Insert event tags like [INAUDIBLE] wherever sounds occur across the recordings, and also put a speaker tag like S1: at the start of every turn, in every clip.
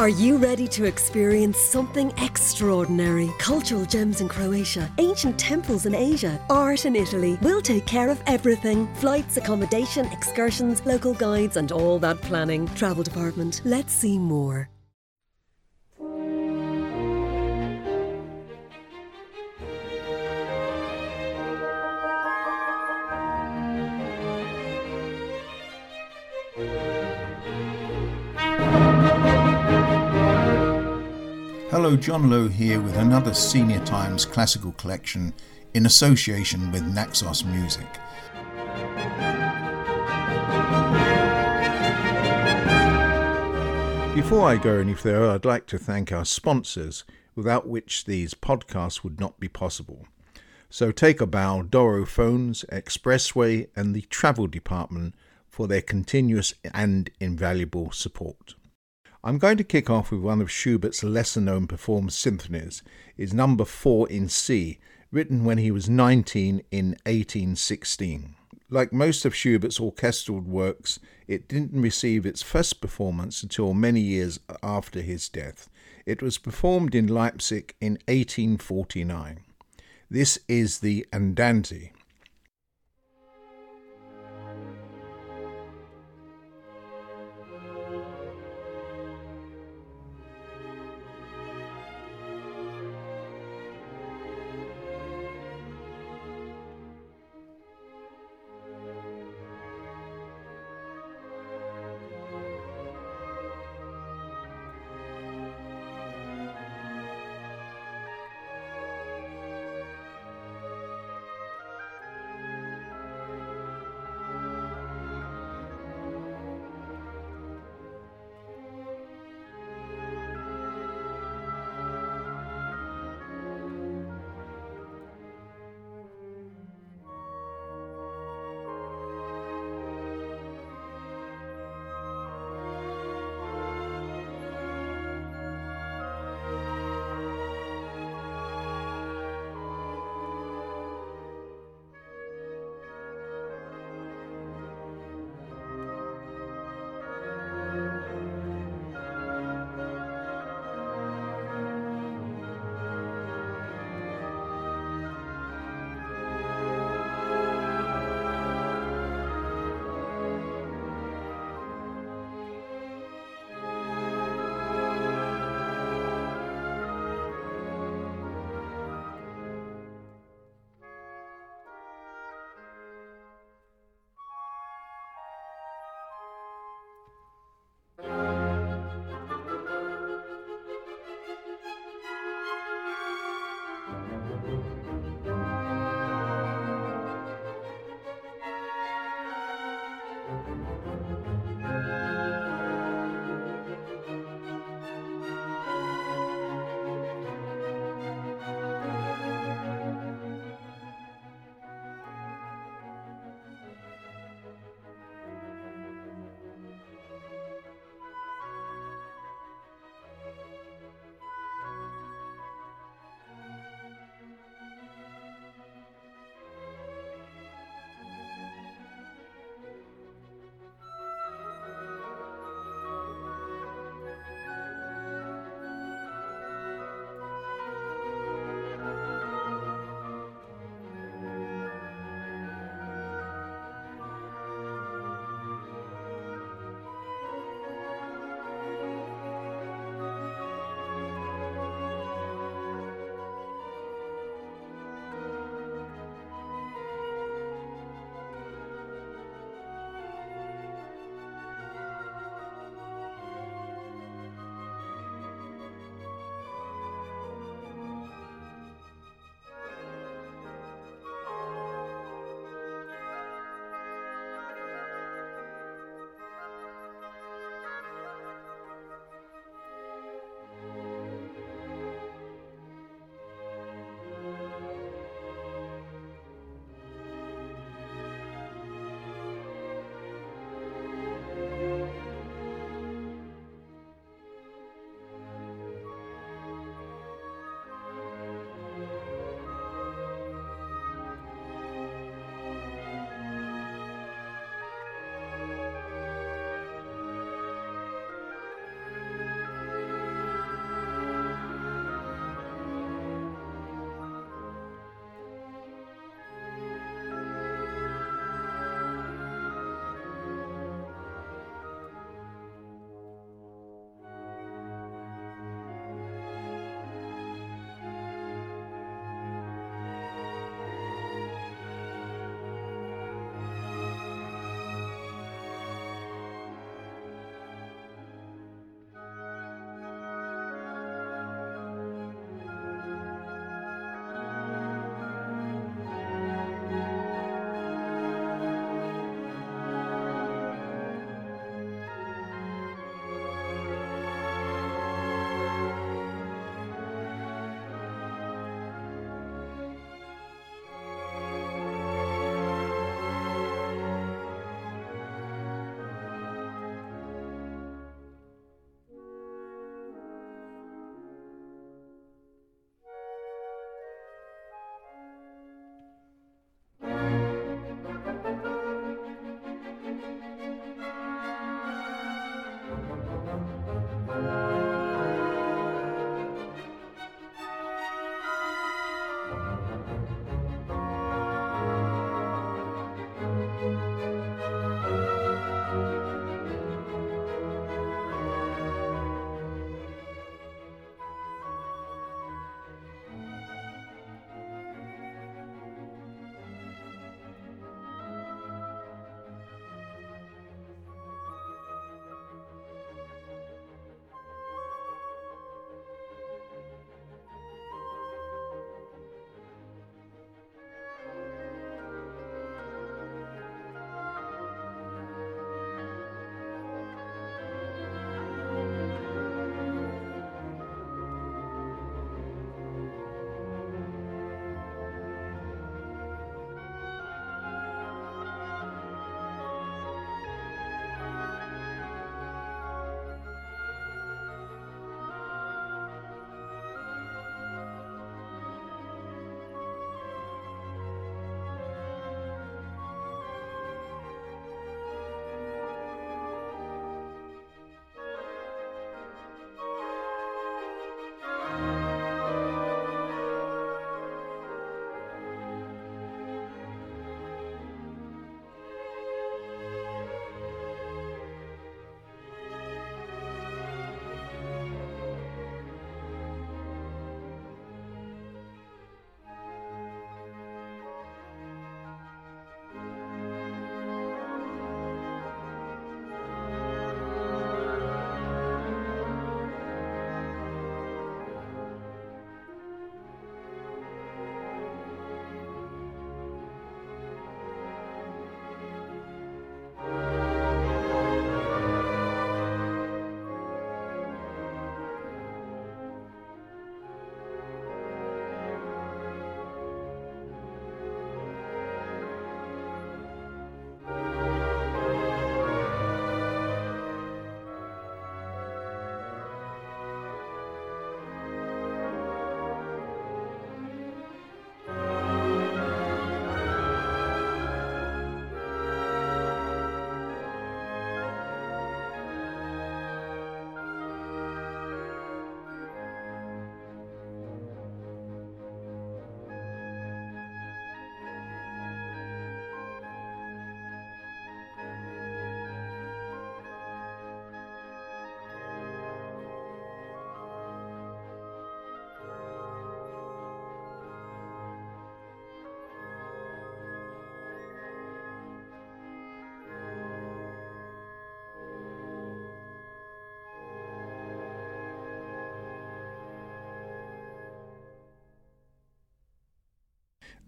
S1: Are you ready to experience something extraordinary? Cultural gems in Croatia, ancient temples in Asia, art in Italy. We'll take care of everything flights, accommodation, excursions, local guides, and all that planning. Travel department. Let's see more.
S2: Hello, John Low here with another Senior Times classical collection in association with Naxos Music. Before I go any further, I'd like to thank our sponsors, without which these podcasts would not be possible. So take a bow, Doro Phones, Expressway, and the Travel Department for their continuous and invaluable support. I'm going to kick off with one of Schubert's lesser known performed symphonies, is number 4 in C, written when he was 19 in 1816. Like most of Schubert's orchestral works, it didn't receive its first performance until many years after his death. It was performed in Leipzig in 1849. This is the Andante.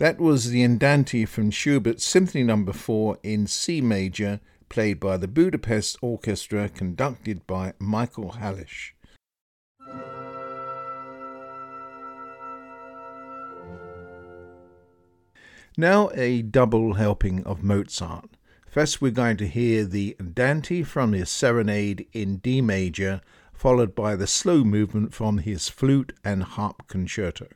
S2: That was the Andante from Schubert's Symphony No. 4 in C major, played by the Budapest Orchestra, conducted by Michael Halász. Now a double helping of Mozart. First, we're going to hear the Andante from his Serenade in D major, followed by the slow movement from his flute and harp concerto.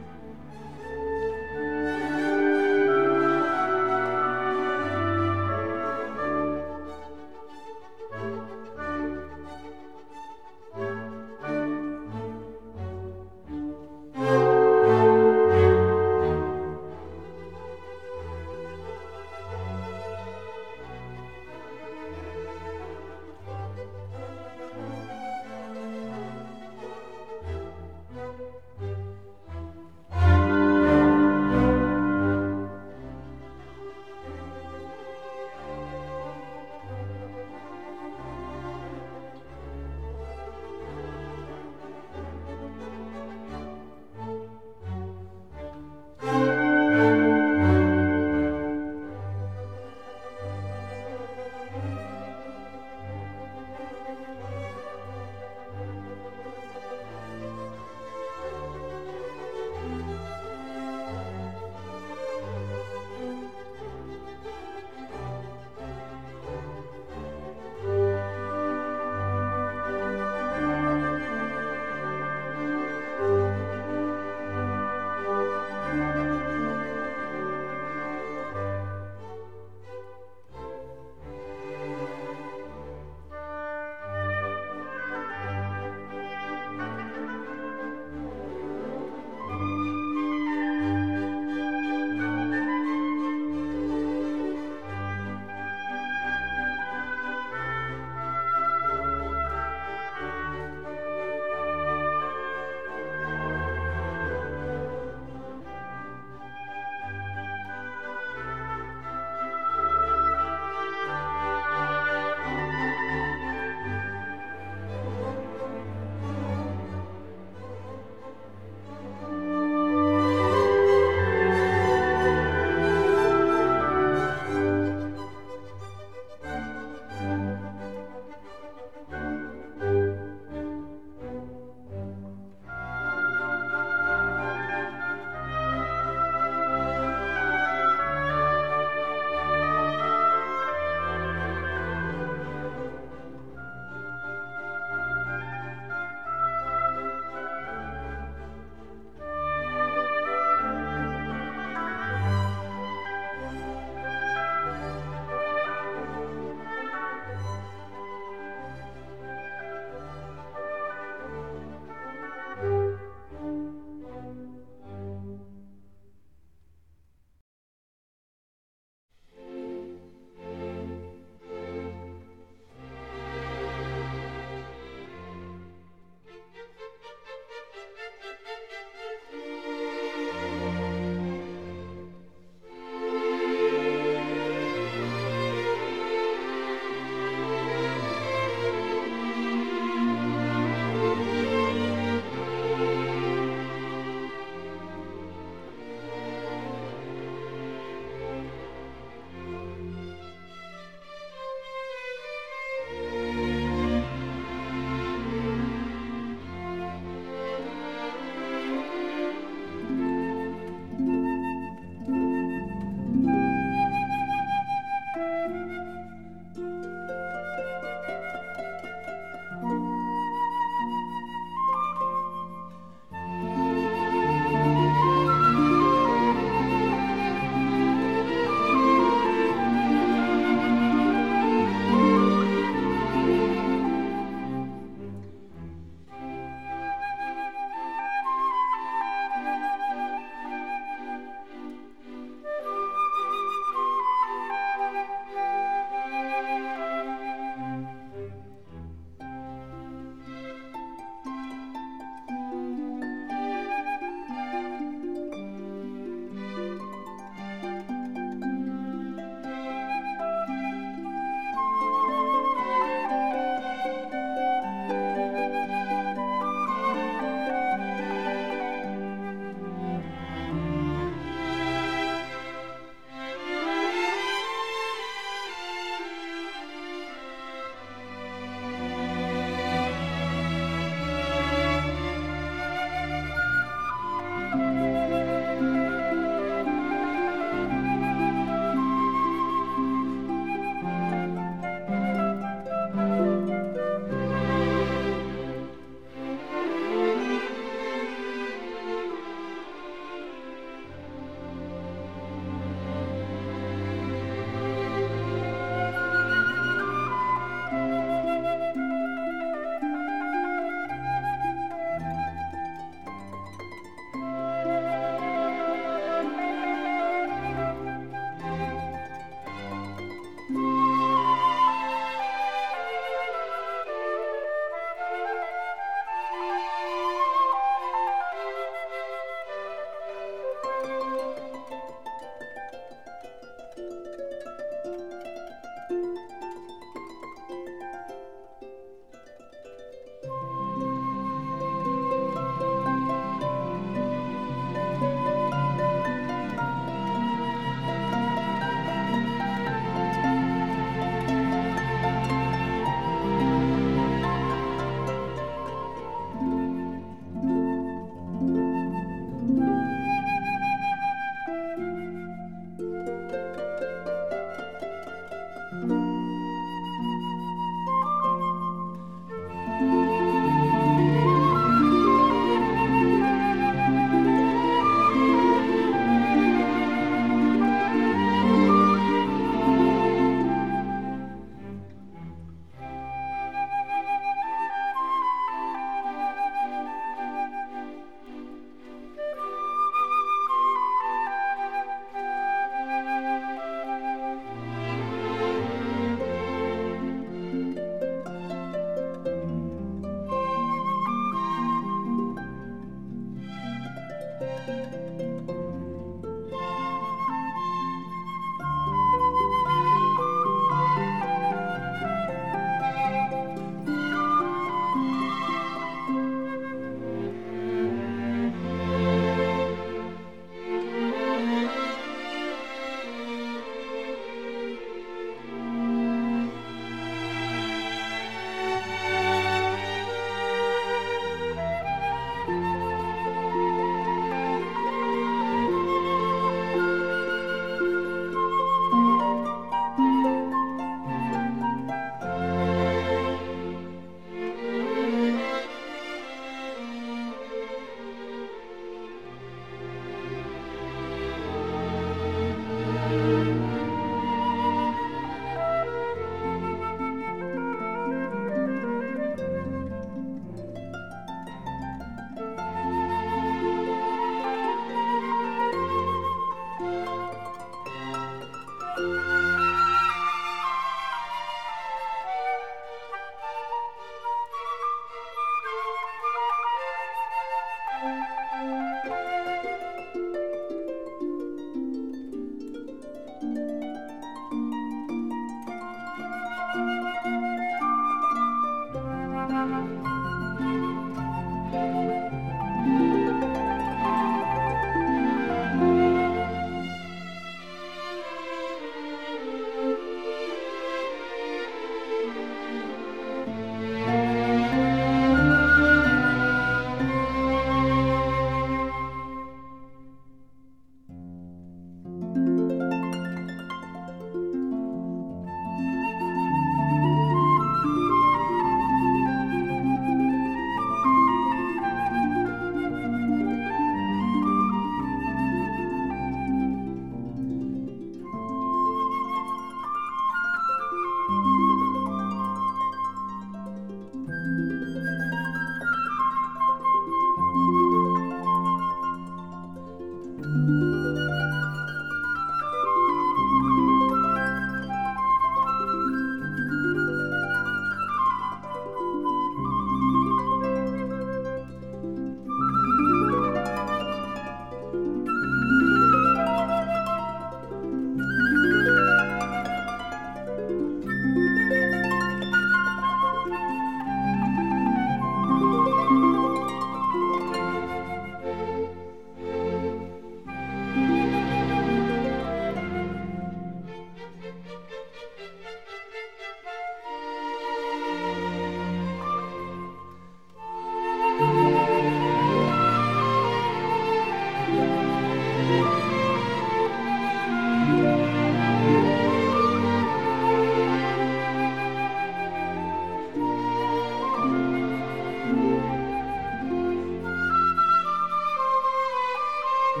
S2: You've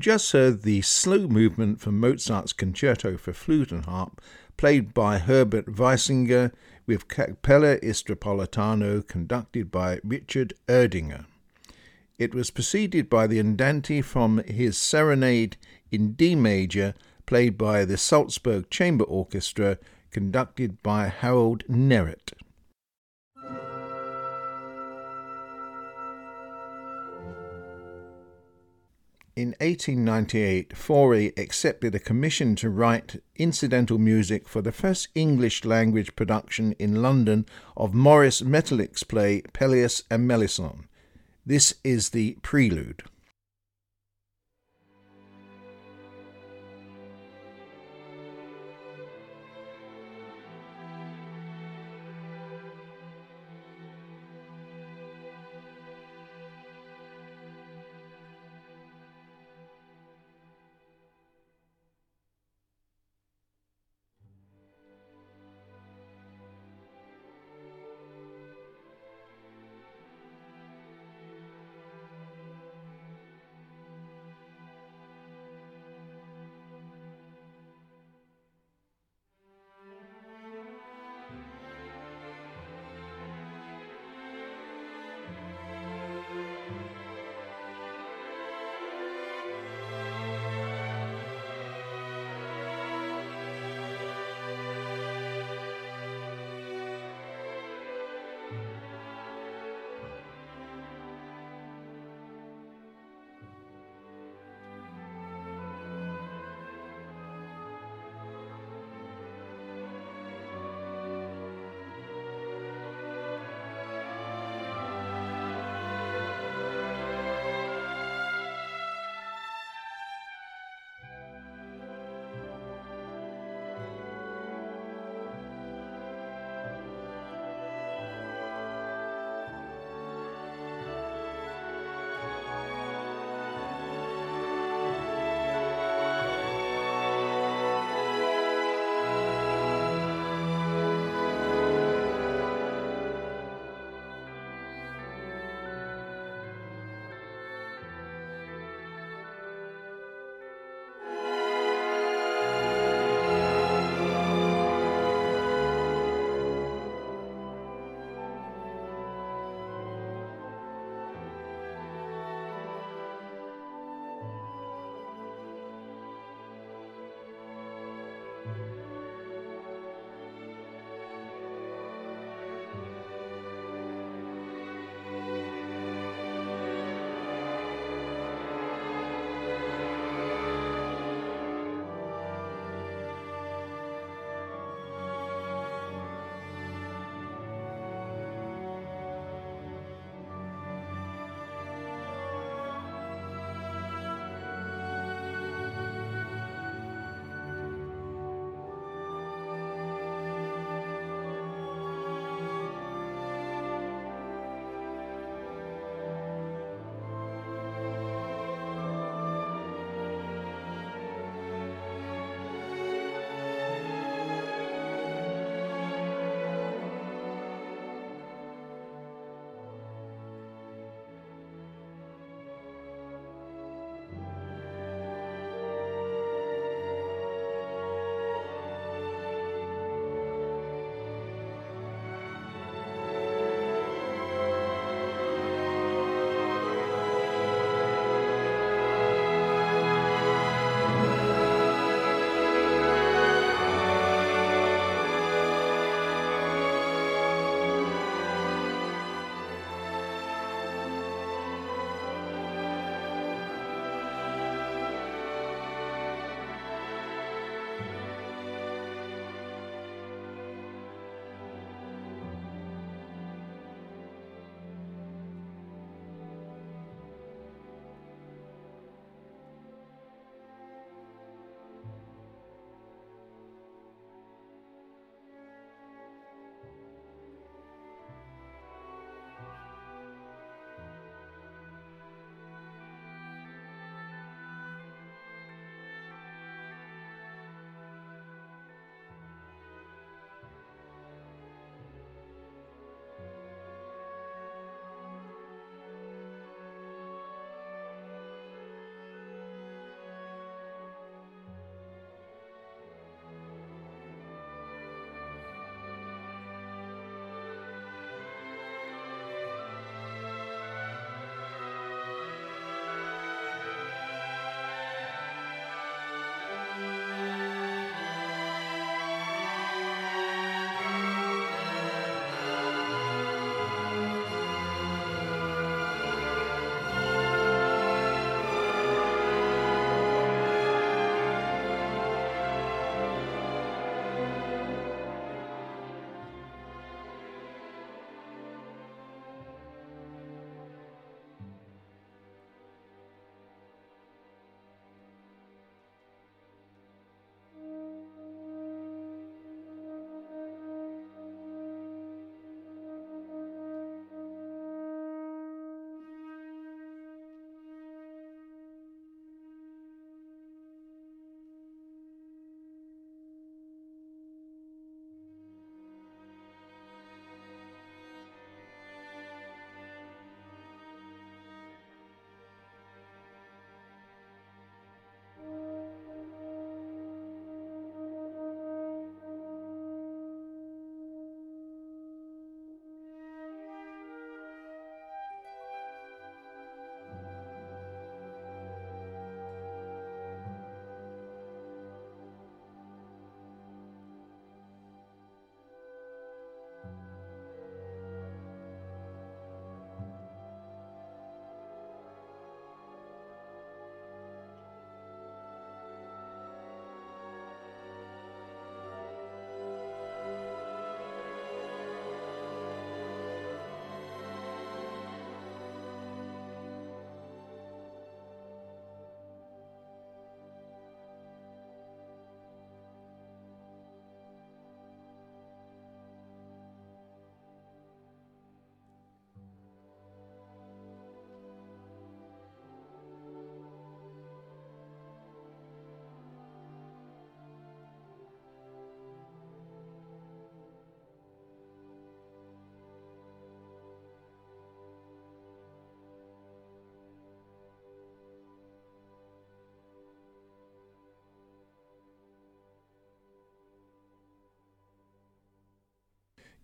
S2: just heard the slow movement from Mozart's Concerto for Flute and Harp, played by Herbert Weisinger with Capella Istropolitana, conducted by Richard Edlinger. It was preceded by the Andante from his Serenade in D major, played by the Salzburg Chamber Orchestra, conducted by Harald Nerat. In 1898, Fauré accepted a commission to write incidental music for the first English language production in London of Maurice Maeterlinck's play Pelleas and Melisande. This is the prelude.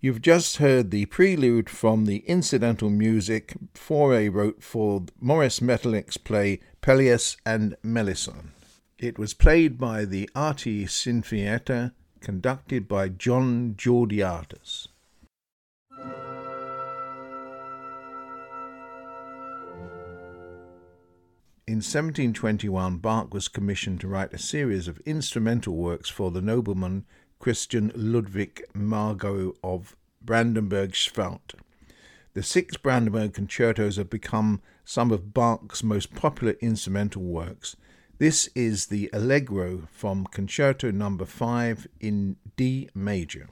S2: You've just heard the prelude from the incidental music Fauré wrote for Maurice Maeterlinck's play Pelleas and Melisande. It was played by the Arti Sinfonietta, conducted by John Georgiadis. In 1721, Bach was commissioned to write a series of instrumental works for the nobleman Christian Ludwig Margrave of Brandenburg-Schwedt. The six Brandenburg concertos have become some of Bach's most popular instrumental works. This is the Allegro from Concerto Number no. 5 in D major.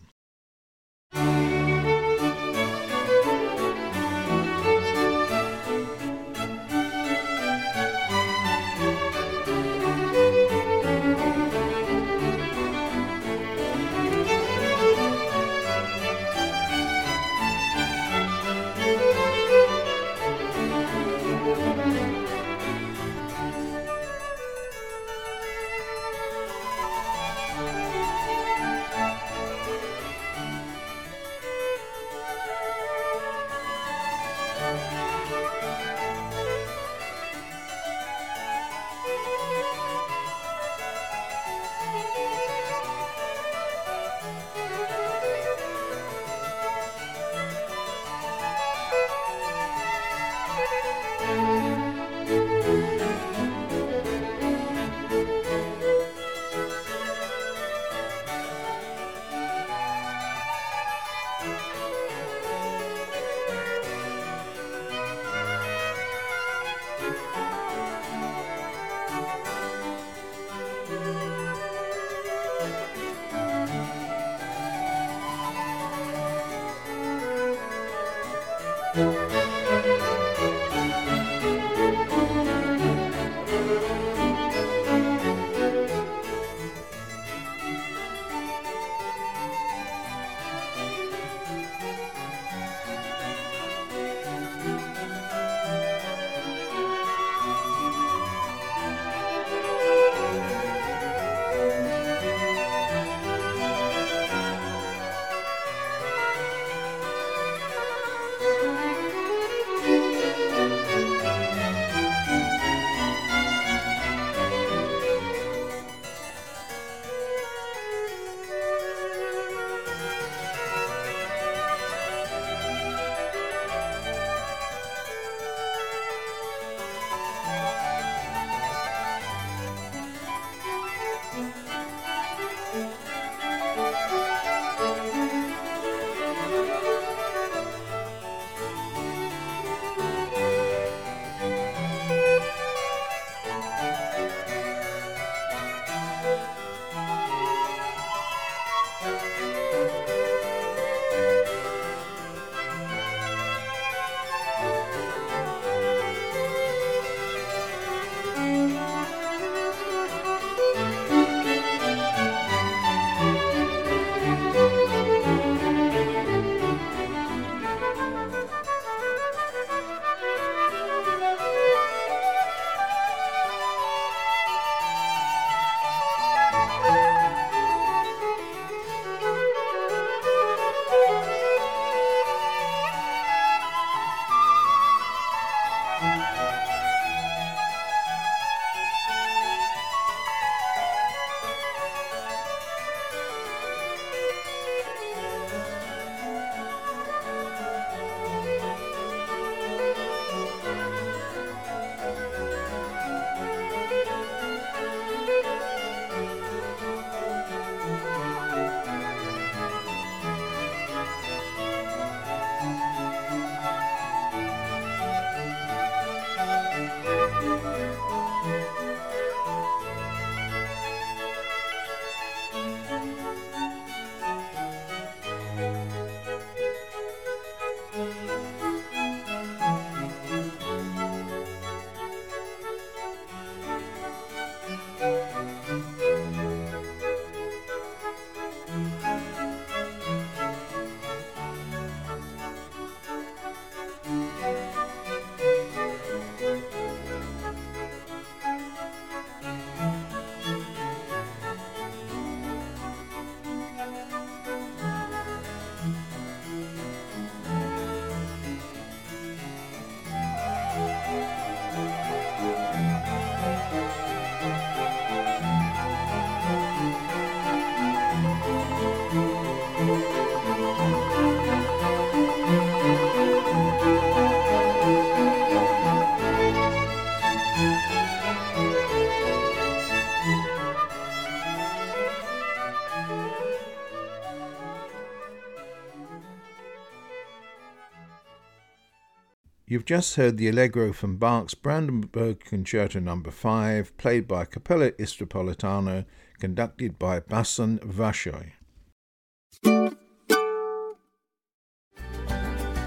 S2: You've just heard the Allegro from Bach's Brandenburg Concerto No. 5, played by Capella Istropolitana, conducted by Bohdan Warchal.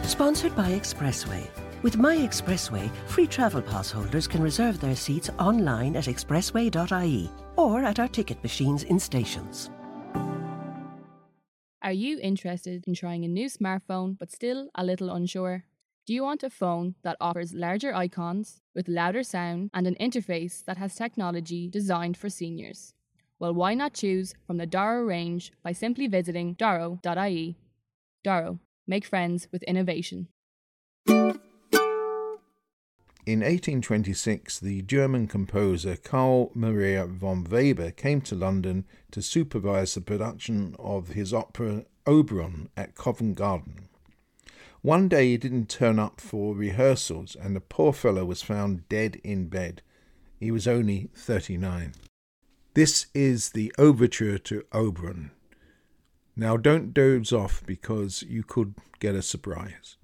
S3: Sponsored by Expressway. With My Expressway, free travel pass holders can reserve their seats online at expressway.ie or at our ticket machines in stations.
S4: Are you interested in trying a new smartphone but still a little unsure? Do you want a phone that offers larger icons, with louder sound, and an interface that has technology designed for seniors? Well, why not choose from the Doro range by simply visiting doro.ie? Doro, make friends with innovation.
S2: In 1826, the German composer Carl Maria von Weber came to London to supervise the production of his opera Oberon at Covent Garden. One day he didn't turn up for rehearsals, and the poor fellow was found dead in bed. He was only 39. This is the overture to Oberon. Now don't doze off because you could get a surprise.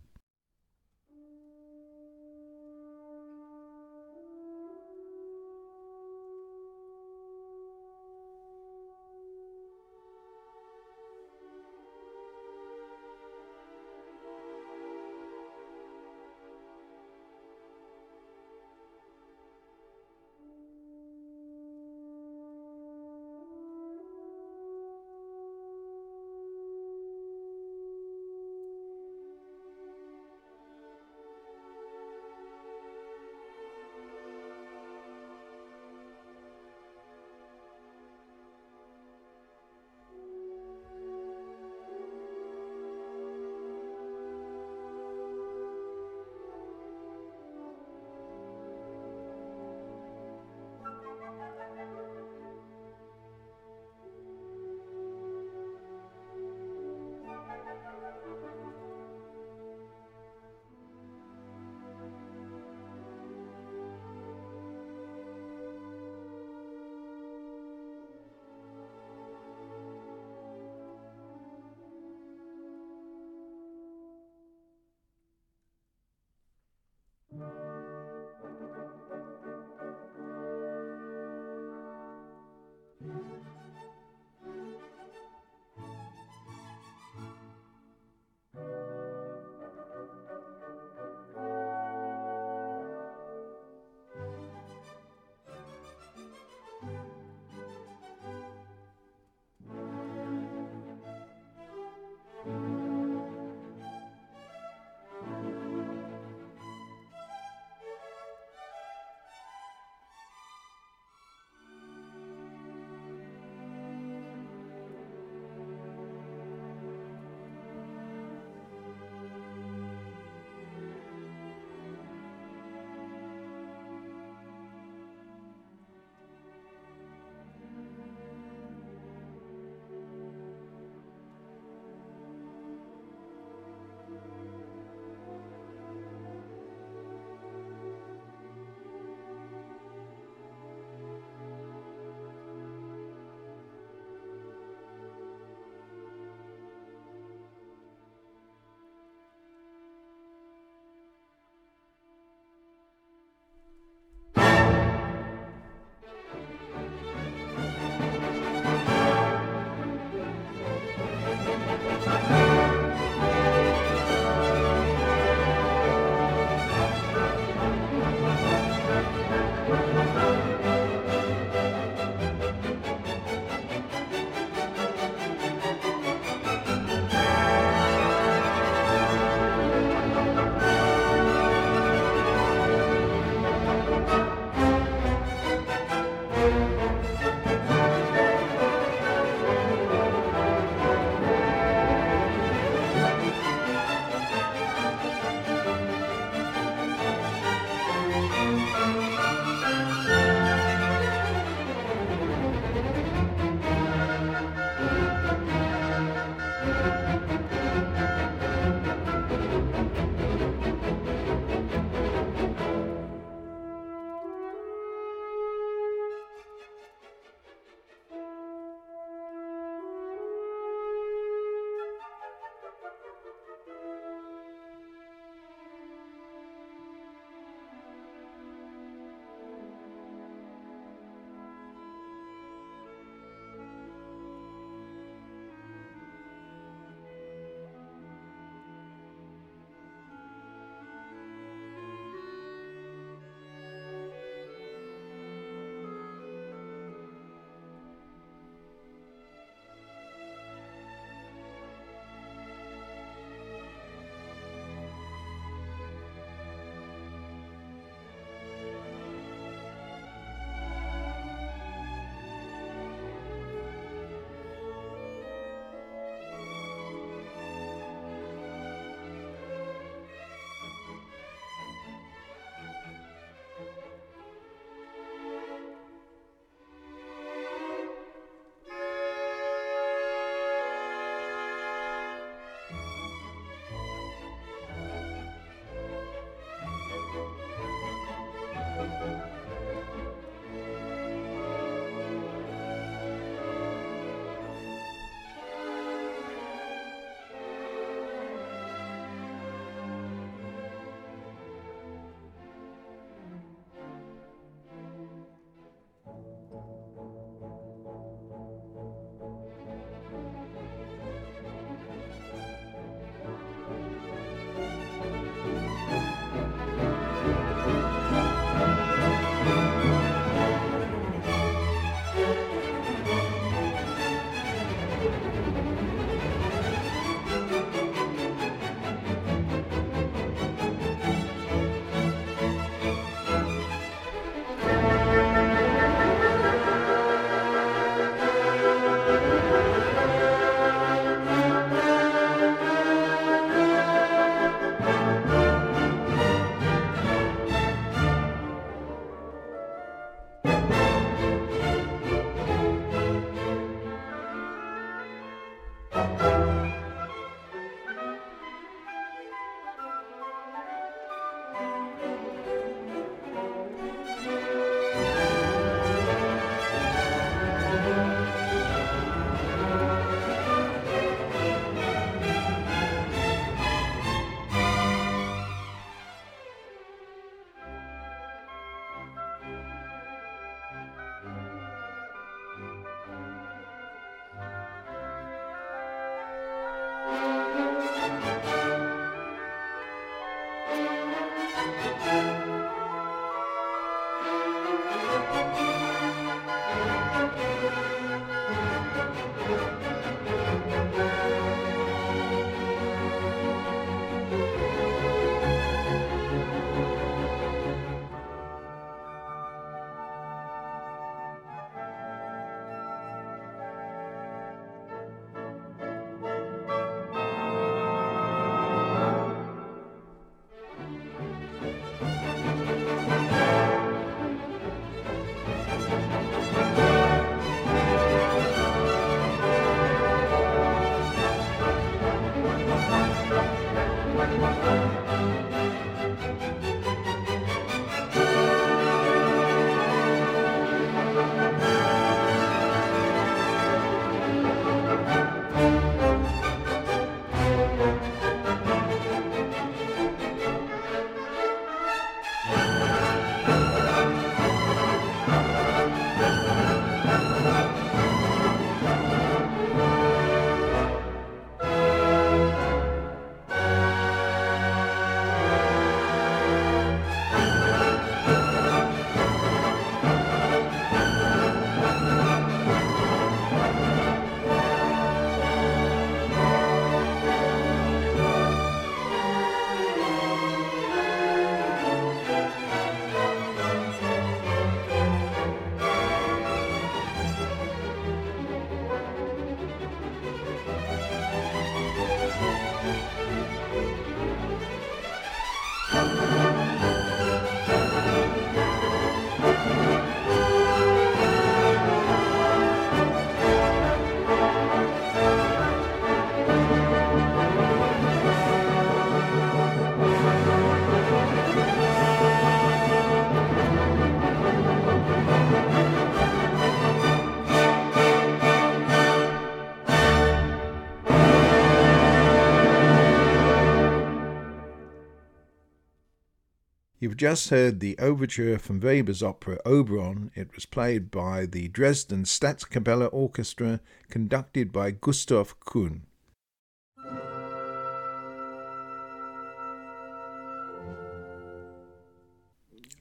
S2: Just heard the overture from Weber's opera Oberon. It was played by the Dresden Staatskapelle Orchestra, conducted by Gustav Kuhn.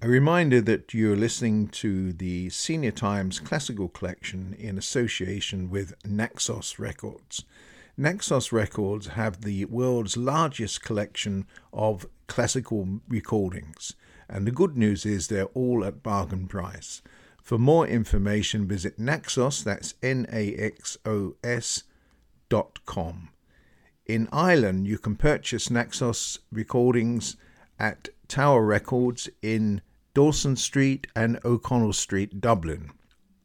S2: A reminder that you're listening to the Senior Times Classical Collection in association with Naxos Records. Naxos Records have the world's largest collection of classical recordings, and the good news is they're all at bargain price. For more information, visit Naxos, that's N A X O S dot com. In Ireland, you can purchase Naxos recordings at Tower Records in Dawson Street and O'Connell Street, Dublin.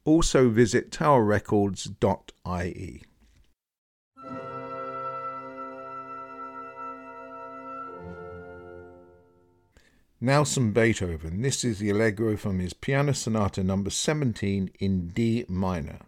S2: Also visit towerrecords.ie. Now some Beethoven. This is the Allegro from his Piano Sonata number 17 in D minor.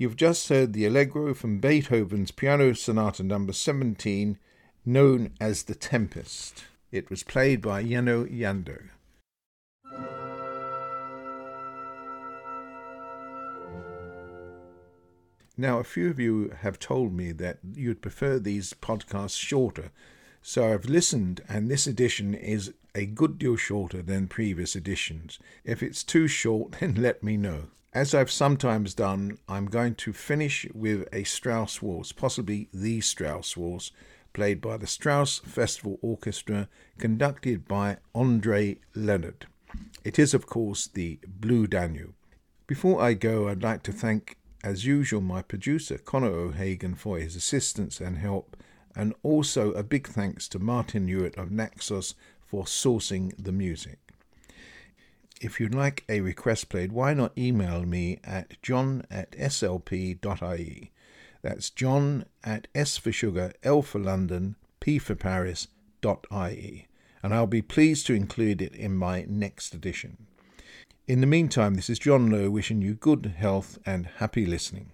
S2: You've just heard the Allegro from Beethoven's Piano Sonata number 17, known as The Tempest. It was played by Jenő Jandó. Now, a few of you have told me that you'd prefer these podcasts shorter, so I've listened, and this edition is a good deal shorter than previous editions. If it's too short, [LAUGHS] then let me know. As I've sometimes done, I'm going to finish with a Strauss waltz, possibly the Strauss waltz, played by the Strauss Festival Orchestra, conducted by Andre Leonard. It is, of course, the Blue Danube. Before I go, I'd like to thank, as usual, my producer, Conor O'Hagan, for his assistance and help, and also a big thanks to Martin Hewitt of Naxos for sourcing the music if you'd like a request played, why not email me at john at slp.ie. That's john at S for sugar, L for London, P for Paris, dot .ie. And I'll be pleased to include it in my next edition. In the meantime, this is John Low wishing you good health and happy listening.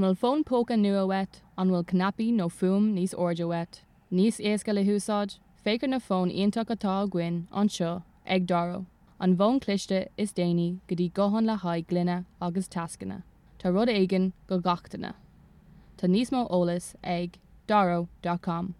S4: An bhfuil fón póca nua wet an bhfuil cnapi nó fum níos orde wet. Níos éasca le húsáid, fégur na fón ionach atá gin anseo ag daro. An bhin cliste is déine go dtí gohan le haid glunne agus tascanna. Tá rud aigen go gachtainna. Tá níos mó ólas ag daro.com.